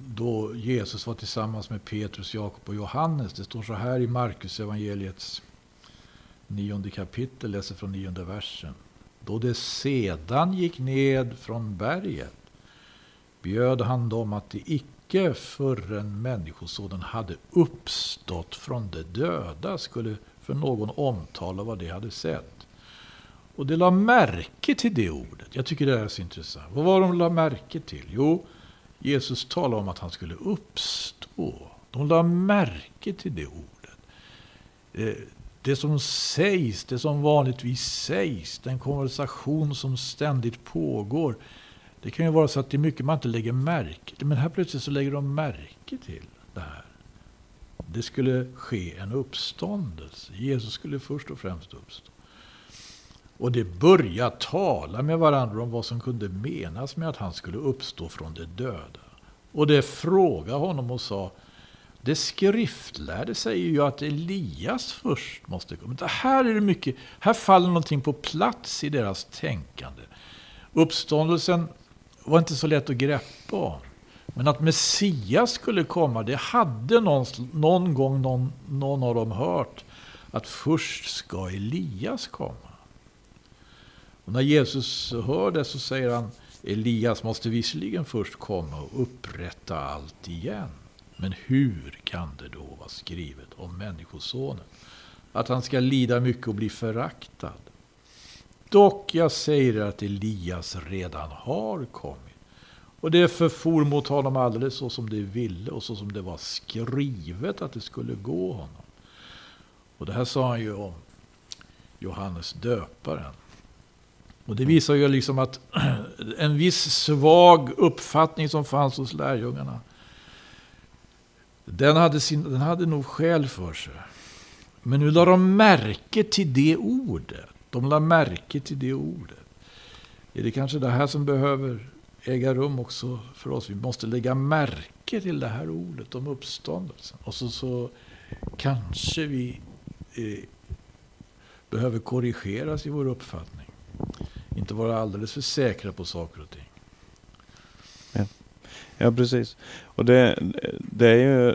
Speaker 3: då Jesus var tillsammans med Petrus, Jakob och Johannes. Det står så här i Markus evangeliets nionde kapitel, läser från nionde versen. Då det sedan gick ned från berget bjöd han dem att de icke förrän Människosonen hade uppstått från de döda skulle för någon omtala vad de hade sett. Och de la märke till det ordet. Jag tycker det är så intressant. Vad var de la märke till? Jo, Jesus talade om att han skulle uppstå. De la märke till det ordet. Eh, det som sägs, det som vanligtvis sägs, den konversation som ständigt pågår. Det kan ju vara så att det är mycket man inte lägger märke till. Men här plötsligt så lägger de märke till det här. Det skulle ske en uppståndelse. Jesus skulle först och främst uppstå. Och det började tala med varandra om vad som kunde menas med att han skulle uppstå från de döda. Och det frågade honom och sa, det skriftlärde säger ju att Elias först måste komma. Det här är det mycket, här faller någonting på plats i deras tänkande. Uppståndelsen var inte så lätt att greppa om. Men att Messias skulle komma, det hade någon, någon gång någon, någon av dem hört. Att först ska Elias komma. Och när Jesus hör det så säger han, Elias måste visserligen först komma och upprätta allt igen. Men hur kan det då vara skrivet om Människosonen? Att han ska lida mycket och bli föraktad. Dock, jag säger att Elias redan har kommit. Och det förfor mot honom alldeles så som det ville och så som det var skrivet att det skulle gå honom. Och det här sa han ju om Johannes döparen. Och det visar ju liksom att (clears throat) en viss svag uppfattning som fanns hos lärjungarna, den hade, sin, den hade nog skäl för sig. Men nu la de märke till det ordet. De la märke till det ordet. Är det kanske det här som behöver äga rum också för oss? Vi måste lägga märke till det här ordet om uppståndelsen. Och så, så kanske vi eh, behöver korrigeras i vår uppfattning. Inte vara alldeles för säkra på saker och ting.
Speaker 2: Ja, ja precis. Och det, det är ju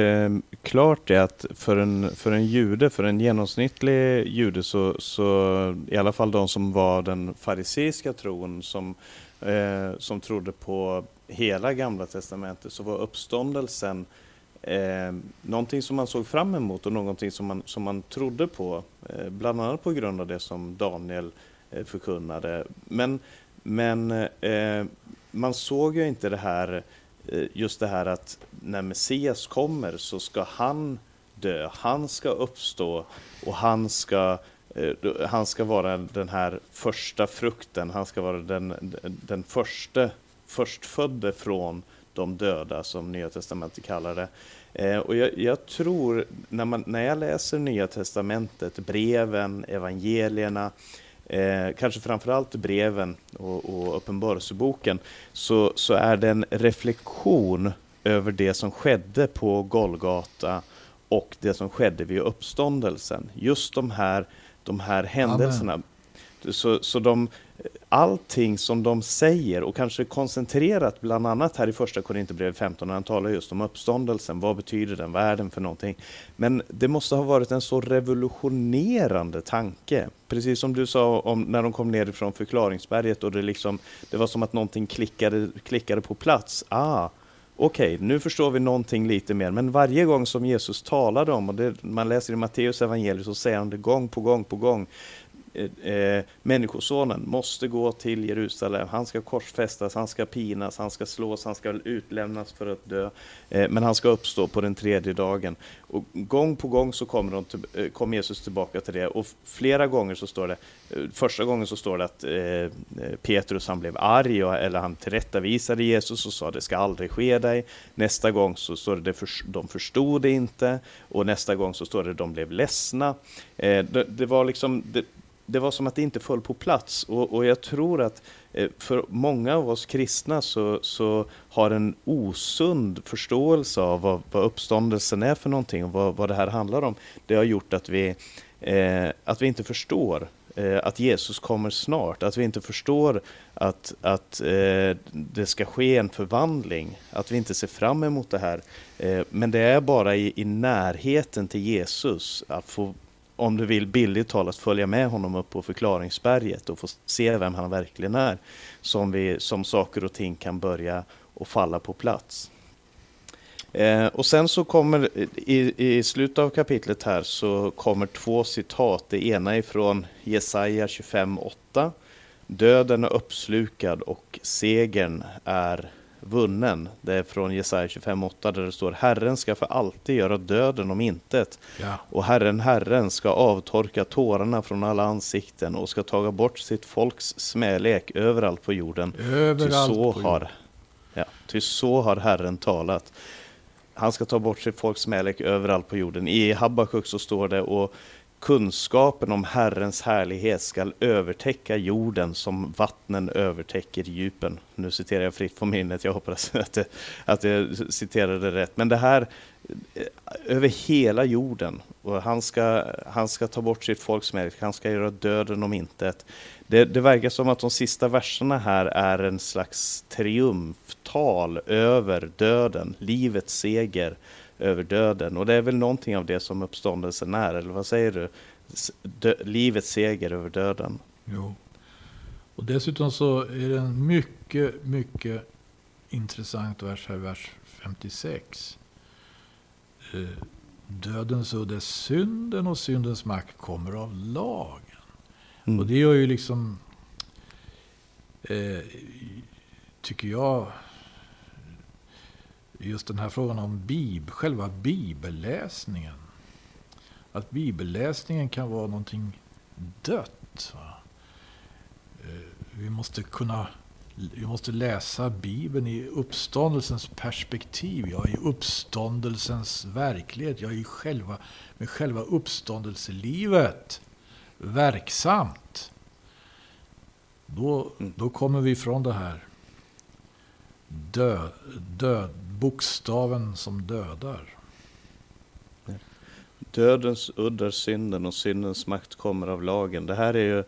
Speaker 2: eh, klart det att för en, för en jude, för en genomsnittlig jude så, så i alla fall de som var den fariseiska tron som, eh, som trodde på hela gamla testamentet så var uppståndelsen eh, någonting som man såg fram emot och någonting som man, som man trodde på. Eh, bland annat på grund av det som Daniel Eh, förkunnade. Men, men eh, man såg ju inte det här, eh, Eh, just det här att när Messias kommer så ska han dö, han ska uppstå och han ska eh, han ska vara den här första frukten, han ska vara den, den första förstfödde från de döda som Nya Testamentet kallar det. Eh, och jag, jag, tror, när, man, när jag läser Nya Testamentet, breven, evangelierna, eh, kanske framförallt breven och, och Uppenbarelseboken, så, så är det en reflektion över det som skedde på Golgata och det som skedde vid uppståndelsen. Just de här, de här händelserna. Amen. Så, så de, allting som de säger och kanske koncentrerat bland annat här i första Korinthierbrevet 15 när han talar just om uppståndelsen. Vad betyder den världen för någonting? Men det måste ha varit en så revolutionerande tanke. Precis som du sa om när de kom ner från förklaringsberget och det, liksom, det var som att någonting klickade, klickade på plats. Ah, Okej, okay, nu förstår vi någonting lite mer, men varje gång som Jesus talade om, och det, man läser i Matteus evangelium så säger han det gång på gång på gång, Eh, eh, Människosonen måste gå till Jerusalem. Han ska korsfästas, han ska pinas, han ska slås, han ska utlämnas för att dö. Eh, men han ska uppstå på den tredje dagen. Och gång på gång så kommer, de till, eh, kommer Jesus tillbaka till det. Och flera gånger så står det, eh, första gången så står det att eh, Petrus han blev arg, och, eller han tillrättavisade Jesus och sa det ska aldrig ske dig. Nästa gång så står det, de förstod det inte. Och nästa gång så står det de blev ledsna. Det, det, var liksom, det, det var som att det inte föll på plats. Och, och jag tror att eh, för många av oss kristna så, så har en osund förståelse av vad, vad uppståndelsen är för någonting och vad, vad det här handlar om. Det har gjort att vi, eh, att vi inte förstår eh, att Jesus kommer snart, att vi inte förstår att, att eh, det ska ske en förvandling, att vi inte ser fram emot det här. Eh, men det är bara i, i närheten till Jesus, att få om du vill billigt talat följa med honom upp på förklaringsberget och få se vem han verkligen är, som, vi, som saker och ting kan börja och falla på plats. Eh, och sen så kommer i, i slutet av kapitlet här så kommer två citat. Det ena ifrån Jesaja 25.8. Döden är uppslukad och segern är vunnen. Det är från Jesaja 25.8 där det står Herren ska för alltid göra döden om intet. Ja. Och Herren, Herren ska avtorka tårarna från alla ansikten och ska taga bort sitt folks smälek överallt på jorden.
Speaker 3: Överallt så, på
Speaker 2: jorden. har, ja, ty så har Herren talat. Han ska ta bort sitt folks smälek överallt på jorden. I Habakuk så står det och kunskapen om Herrens härlighet skall övertäcka jorden som vattnen övertäcker djupen. Nu citerar jag fritt på minnet, jag hoppas (laughs) att, det, att jag citerade rätt. Men det här eh, över hela jorden. Och han, ska, han ska ta bort sitt folks smälek, han ska göra döden om intet. Det, det verkar som att de sista verserna här är en slags triumftal över döden, livets seger över döden. Och det är väl någonting av det som uppståndelsen är, eller vad säger du? Dö livets seger över döden.
Speaker 3: Jo. Och dessutom så är det en mycket, mycket intressant vers här, vers 56. Eh, dödens udde är synden och syndens makt kommer av lagen. Mm. Och det gör ju liksom, eh, tycker jag, just den här frågan om bib, själva bibelläsningen. Att bibelläsningen kan vara någonting dött. Eh, vi måste kunna vi måste läsa Bibeln i uppståndelsens perspektiv, ja, i uppståndelsens verklighet, ja, i själva, med själva uppståndelselivet verksamt. Då, mm. då kommer vi från det här död, död, bokstaven som dödar.
Speaker 2: Dödens udd är synden och syndens makt kommer av lagen. Det här är ju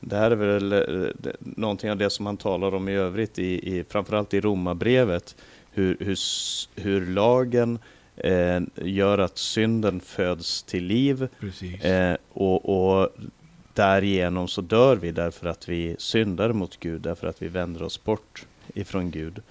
Speaker 2: det här är väl eh, någonting av det som han talar om i övrigt, i, i, framförallt i Romarbrevet. Hur, hur, hur lagen eh, gör att synden föds till liv. Eh, och, och därigenom så dör vi därför att vi syndar mot Gud, därför att vi vänder oss bort ifrån Gud.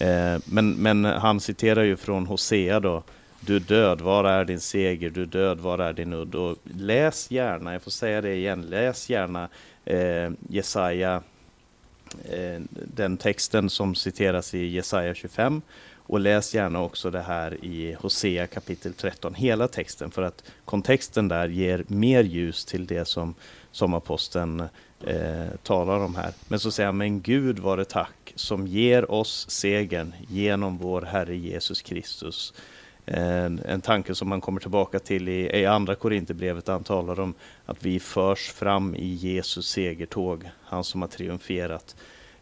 Speaker 2: Eh, men, men han citerar ju från Hosea då, du död, var är din seger? Du död, var är din udd? Och läs gärna, jag får säga det igen, läs gärna eh, Jesaja, eh, den texten som citeras i Jesaja 25. Och läs gärna också det här i Hosea kapitel 13, hela texten, för att kontexten där ger mer ljus till det som, som aposteln eh, talar om här. Men så säger han, men Gud var det tack som ger oss segern genom vår Herre Jesus Kristus. En, en tanke som man kommer tillbaka till i, i andra Korinthierbrevet. Han talar om att vi förs fram i Jesus segertåg, han som har triumferat.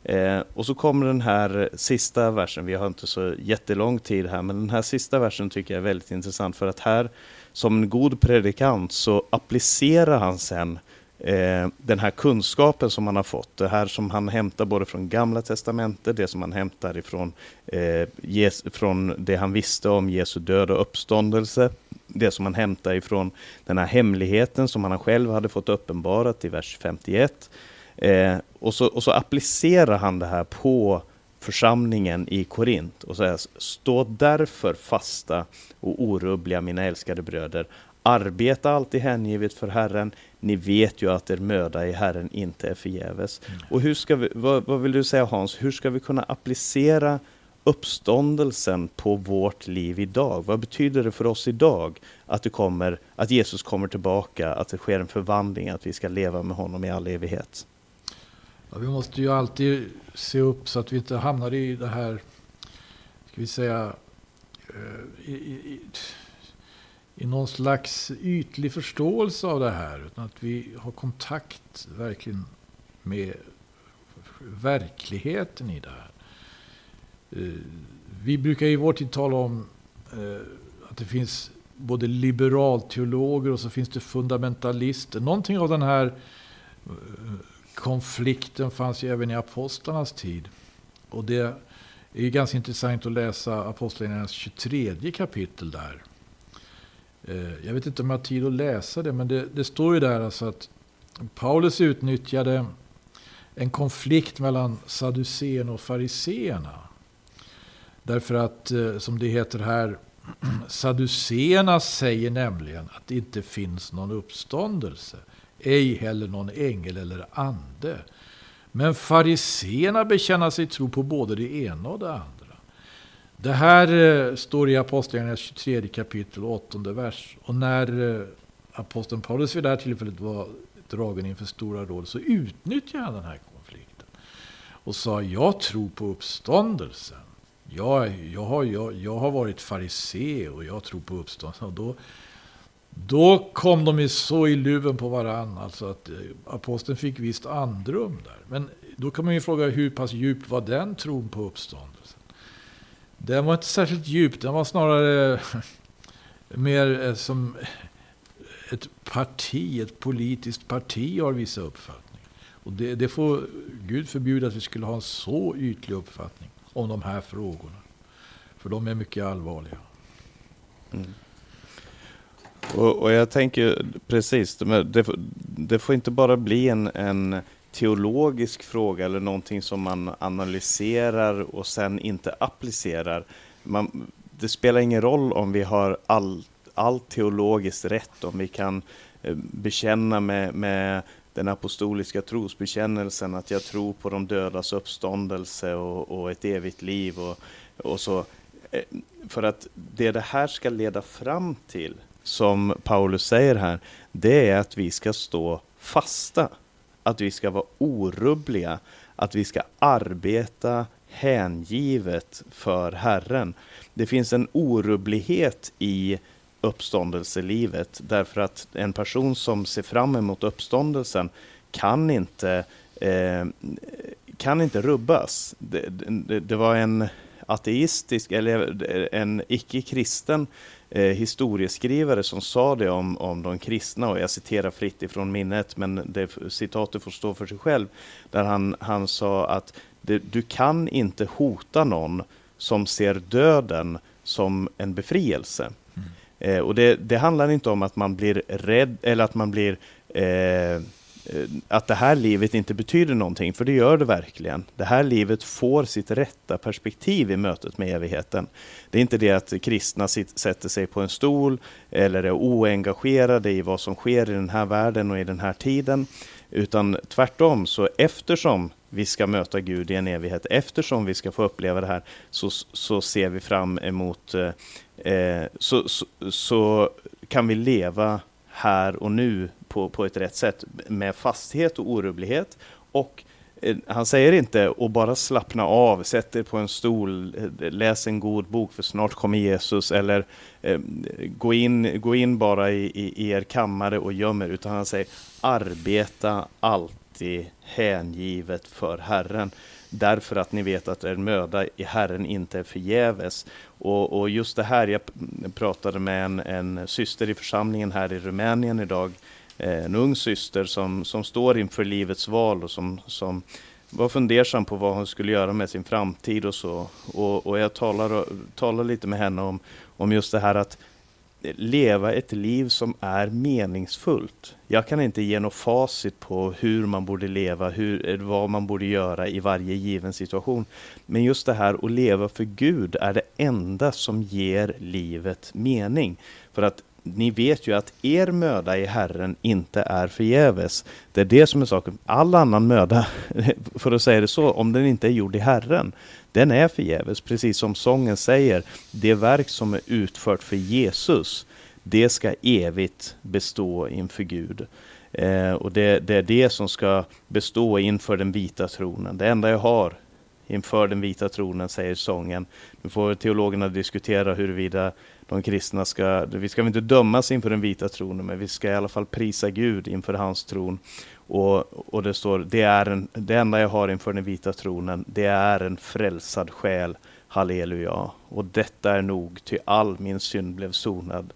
Speaker 2: Eh, och så kommer den här sista versen, vi har inte så jättelång tid här, men den här sista versen tycker jag är väldigt intressant för att här som en god predikant så applicerar han sen eh, den här kunskapen som han har fått, det här som han hämtar både från Gamla Testamentet, det som han hämtar ifrån eh, jes, från det han visste om Jesu död och uppståndelse, det som han hämtar ifrån den här hemligheten som han själv hade fått uppenbarat i vers 51. Eh, och, så, och så applicerar han det här på församlingen i Korint och säger stå därför fasta och orubbliga mina älskade bröder. Arbeta alltid hängivet för Herren. Ni vet ju att er möda i Herren inte är förgäves. Mm. Och hur ska vi, vad, vad vill du säga Hans, hur ska vi kunna applicera uppståndelsen på vårt liv idag? Vad betyder det för oss idag att, det kommer, att Jesus kommer tillbaka, att det sker en förvandling, att vi ska leva med honom i all evighet?
Speaker 3: Ja, vi måste ju alltid se upp så att vi inte hamnar i det här, ska vi säga, eh, i, i, i någon slags ytlig förståelse av det här. Utan att vi har kontakt verkligen med verkligheten i det här. Eh, vi brukar i vår tid tala om eh, att det finns både liberalteologer och så finns det fundamentalister. Någonting av den här eh, konflikten fanns ju även i apostlarnas tid. Och det är ganska intressant att läsa Apostlagärningarnas 23 kapitel där. Eh, jag vet inte om jag har tid att läsa det, men det, det står ju där alltså att Paulus utnyttjade en konflikt mellan saducéerna och fariseerna. Därför att, eh, som det heter här, (clears throat) saducéerna säger nämligen att det inte finns någon uppståndelse. Ej heller någon ängel eller ande. Men fariseerna bekänner sig tro på både det ena och det andra. Det här eh, står i Apostlagärningarna 23 kapitel 8 vers. Och när eh, aposteln Paulus vid det här tillfället var dragen inför Stora råd, så utnyttjade han den här konflikten. Och sa, jag tror på uppståndelsen. Jag, jag, har, jag, jag har varit farisé och jag tror på uppståndelsen. Och då, då kom de så i luven på varandra alltså att eh, aposteln fick visst andrum där. Men då kan man ju fråga hur pass djupt var den tron på uppståndelsen? Den var inte särskilt djup, den var snarare (laughs) mer eh, som ett parti, ett politiskt parti har vissa uppfattningar. Och det, det får Gud förbjuda att vi skulle ha en så ytlig uppfattning om de här frågorna. För de är mycket allvarliga.
Speaker 2: Mm. Och, och, jag tänker precis, det, det, får inte bara bli en, en teologisk fråga eller någonting som man analyserar och sen inte applicerar. Man, det spelar ingen roll om vi har all, allt teologiskt rätt, om vi kan eh, bekänna med, med den apostoliska trosbekännelsen att jag tror på de dödas uppståndelse och, och ett evigt liv och, och så. Eh, för att det det här ska leda fram till, som Paulus säger här, det är att vi ska stå fasta. Att vi ska vara orubbliga, att vi ska arbeta hängivet för Herren. Det finns en orubblighet i uppståndelselivet därför att en person som ser fram emot uppståndelsen kan inte, eh, kan inte rubbas. Det, det, det, var en ateistisk eller en icke-kristen eh, historieskrivare som sa det om, om de kristna och jag citerar fritt ifrån minnet men det, citatet får stå för sig själv. Där han, han sa att det, du kan inte hota någon som ser döden som en befrielse. Eh, och det, det, handlar inte om att man blir rädd eller att man blir eh, Eh, att det här livet inte betyder någonting, för det gör det verkligen. Det här livet får sitt rätta perspektiv i mötet med evigheten. Det är inte det att kristna sätter sig på en stol eller är oengagerade i vad som sker i den här världen och i den här tiden, utan tvärtom, så eftersom vi ska möta Gud i en evighet, eftersom vi ska få uppleva det här, så, så ser vi fram emot eh, eh, så, så, så, kan vi leva här och nu på, på ett rätt sätt med fasthet och orubblighet. Och eh, han säger inte att bara slappna av, sätt dig på en stol, eh, läs en god bok för snart kommer Jesus eller eh, gå, in, gå in bara i, i, i er kammare och göm er, utan han säger arbeta alltid hängivet för Herren därför att ni vet att er möda i Herren inte är förgäves. Och, och just det här, jag pratade med en, en syster i församlingen här i Rumänien idag, eh, Eh, en ung syster som, som står inför livets val och som, som var fundersam på vad hon skulle göra med sin framtid och så. Och, och jag talar, talar lite med henne om, om just det här att leva ett liv som är meningsfullt. Jag kan inte ge något facit på hur man borde leva, hur, eh, vad man borde göra i varje given situation. Men just det här att leva för Gud är det enda som ger livet mening. För att ni vet ju att er möda i Herren inte är förgäves. Det är det som är saken. All annan möda, (laughs) för att säga det så, om den inte är gjord i Herren, den är förgäves. Precis som sången säger, det verk som är utfört för Jesus, det ska evigt bestå inför Gud. Eh, och det, det, är det som ska bestå inför den vita tronen. Det enda jag har inför den vita tronen, säger sången. Nu får teologerna diskutera huruvida de kristna ska, vi ska inte dömas inför den vita tronen, men vi ska i alla fall prisa Gud inför hans tron. Och, och det står, det, är en, det enda jag har inför den vita tronen, det är en frälsad själ. Halleluja. Och detta är nog, till all min synd blev sonad.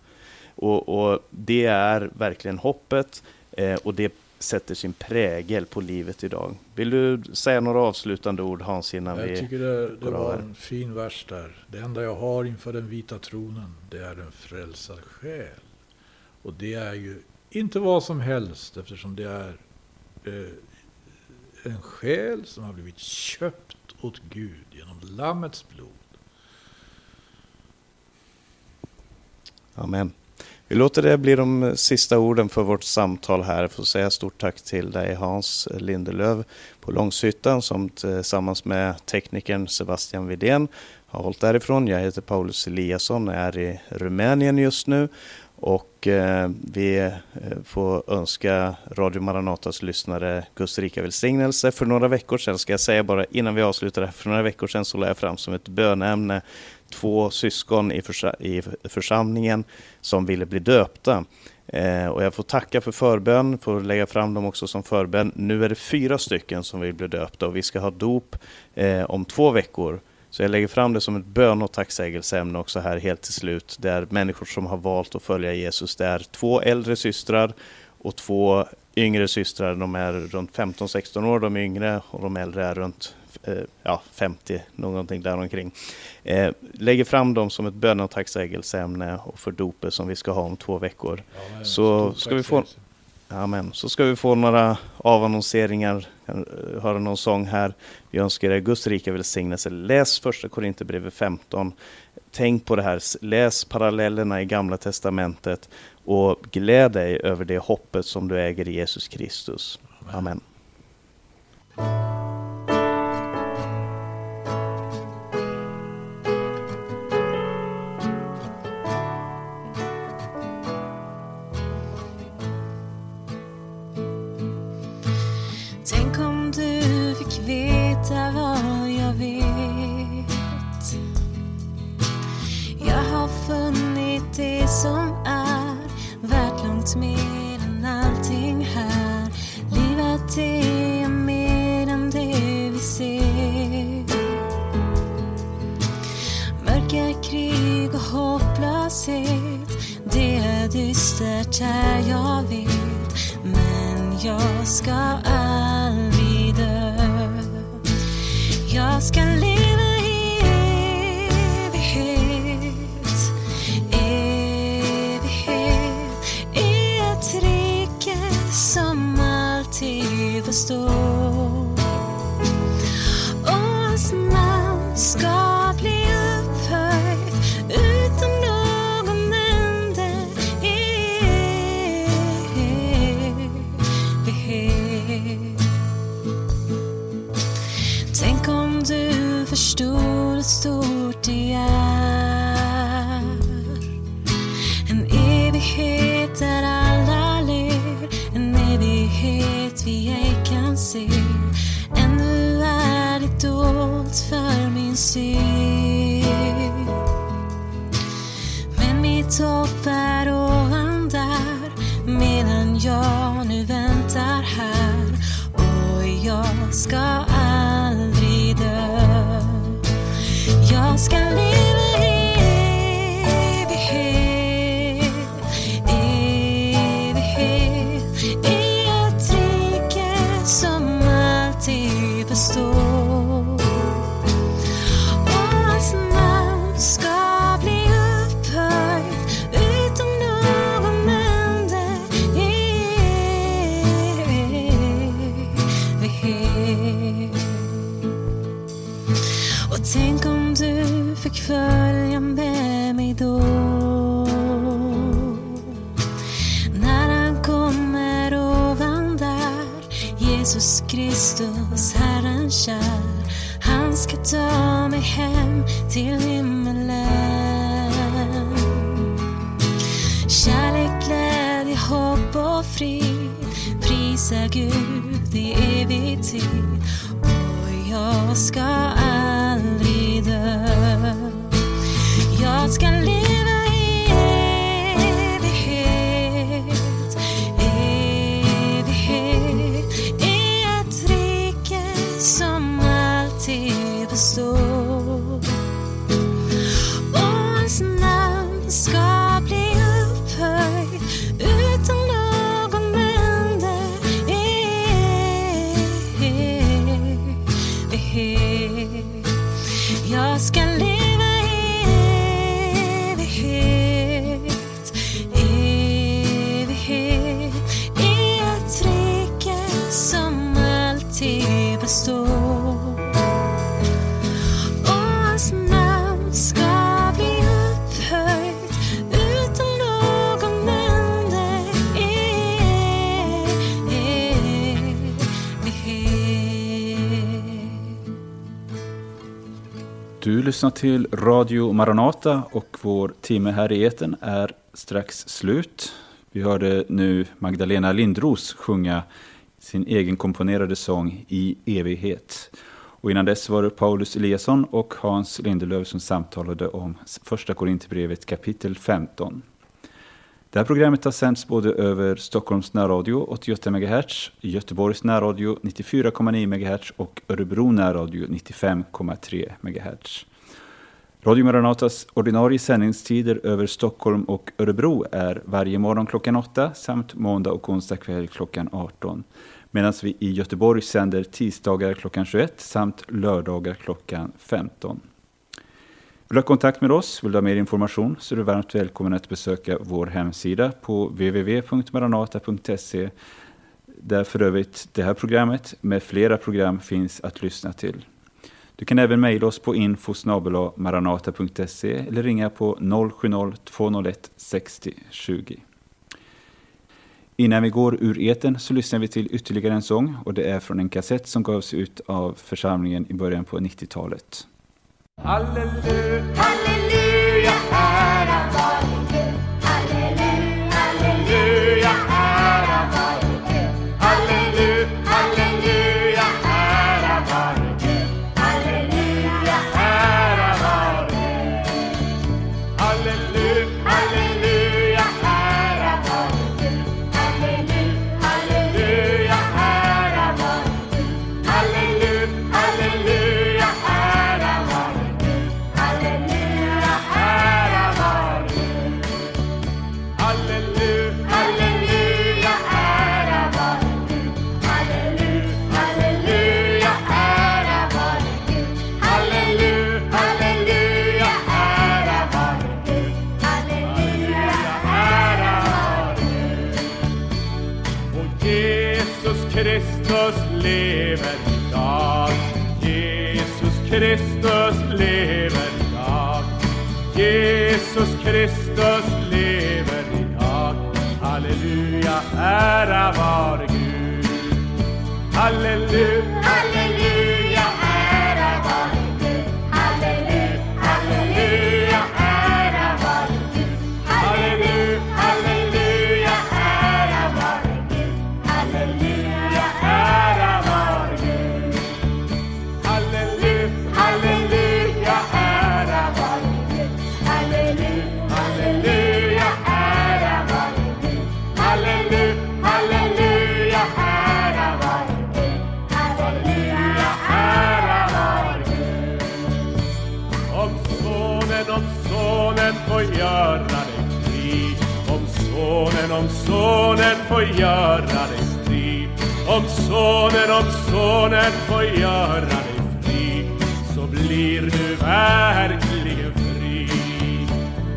Speaker 2: Och, och det är verkligen hoppet eh, och det sätter sin prägel på livet idag. Vill du säga några avslutande ord Hans innan
Speaker 3: jag
Speaker 2: vi
Speaker 3: Jag tycker det, det var en fin vers där. Det enda jag har inför den vita tronen, det är en frälsad själ. Och det är ju inte vad som helst eftersom det är eh, en själ som har blivit köpt åt Gud genom Lammets blod.
Speaker 4: Amen. Vi låter det bli de sista orden för vårt samtal här. Jag får säga stort tack till dig Hans Lindelöv på Långshyttan som tillsammans med teknikern Sebastian Widén har hållit därifrån. Jag heter Paulus Eliasson och är i Rumänien just nu och eh, vi eh, får önska Radio Maranatas lyssnare Guds rika välsignelse. För några veckor sedan, ska jag säga bara innan vi avslutar det här, för några veckor sedan så lade jag fram som ett bönämne två syskon i, försa i församlingen som ville bli döpta. Eh, och jag får tacka för förbön, får lägga fram dem också som förbön. Nu är det fyra stycken som vill bli döpta och vi ska ha dop eh, om två veckor. Så jag lägger fram det som ett bön och tacksägelseämne också här helt till slut. Det är människor som har valt att följa Jesus. Det är två äldre systrar och två yngre systrar. De är runt 15-16 år, de yngre, och de äldre är runt ja, 50, någonting däromkring. Eh, lägger fram dem som ett bön och tacksägelseämne och för dopet som vi ska ha om två veckor. Ja, så ska vi få Amen. Så ska vi få några avannonseringar, höra någon sång här. Vi önskar er Guds rika välsignelse. Läs första Korinthierbrevet 15. Tänk på det här, läs parallellerna i Gamla Testamentet och gläd dig över det hoppet som du äger i Jesus Kristus. Amen.
Speaker 5: ska allt mer än allting här. Livet
Speaker 1: är
Speaker 4: mer än det vi ser. Mörka krig och hopplöshet. Det är dystert här, jag vet. Men jag ska aldrig dö. Jag ska leva
Speaker 1: lyssnar till Radio Maranata och vår timme här i eten är strax slut. Vi hörde nu Magdalena Lindros sjunga sin egen komponerade sång I evighet. Och innan dess var det Paulus Eliasson och Hans Lindelöf som samtalade om första Korinthierbrevet kapitel 15. Det här programmet har sänds både över Stockholms närradio 88 MHz, Göteborgs närradio 94,9 MHz och Örebro närradio 95,3 MHz. Radio Maranatas ordinarie sändningstider över Stockholm och Örebro är varje morgon klockan 8 samt måndag och onsdag kväll klockan 18. Medan vi i Göteborg sänder tisdagar klockan 21 samt lördagar klockan 15. Vill du ha kontakt med oss, vill du ha mer information, så är du varmt välkommen att besöka vår hemsida på www.maranata.se där för övrigt det här programmet med flera program finns att lyssna till. Du kan även mejla oss på info eller ringa på 070-201 60 20. Innan vi går ur eten så lyssnar vi till ytterligare en sång och det är från en kassett som gavs ut av församlingen i början på 90-talet.
Speaker 6: Halleluja, vare Gud. Halleluja, halleluja, om sonen får göra dig fri. Om sonen, om sonen får göra dig fri Så blir du verkligen fri.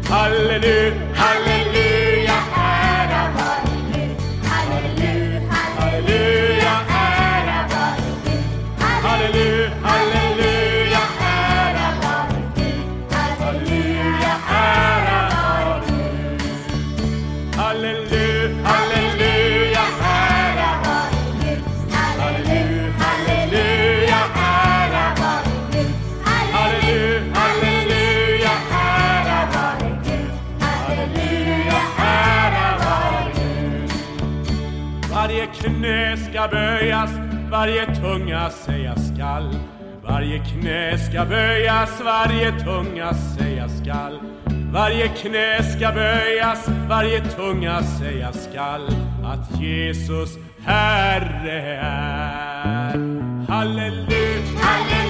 Speaker 6: Halleluja, halleluja, varje tunga säga skall. Varje knä ska böjas, varje tunga säga skall. Varje knä ska böjas, varje tunga säga skall. Att Jesus Herre är. Halleluja.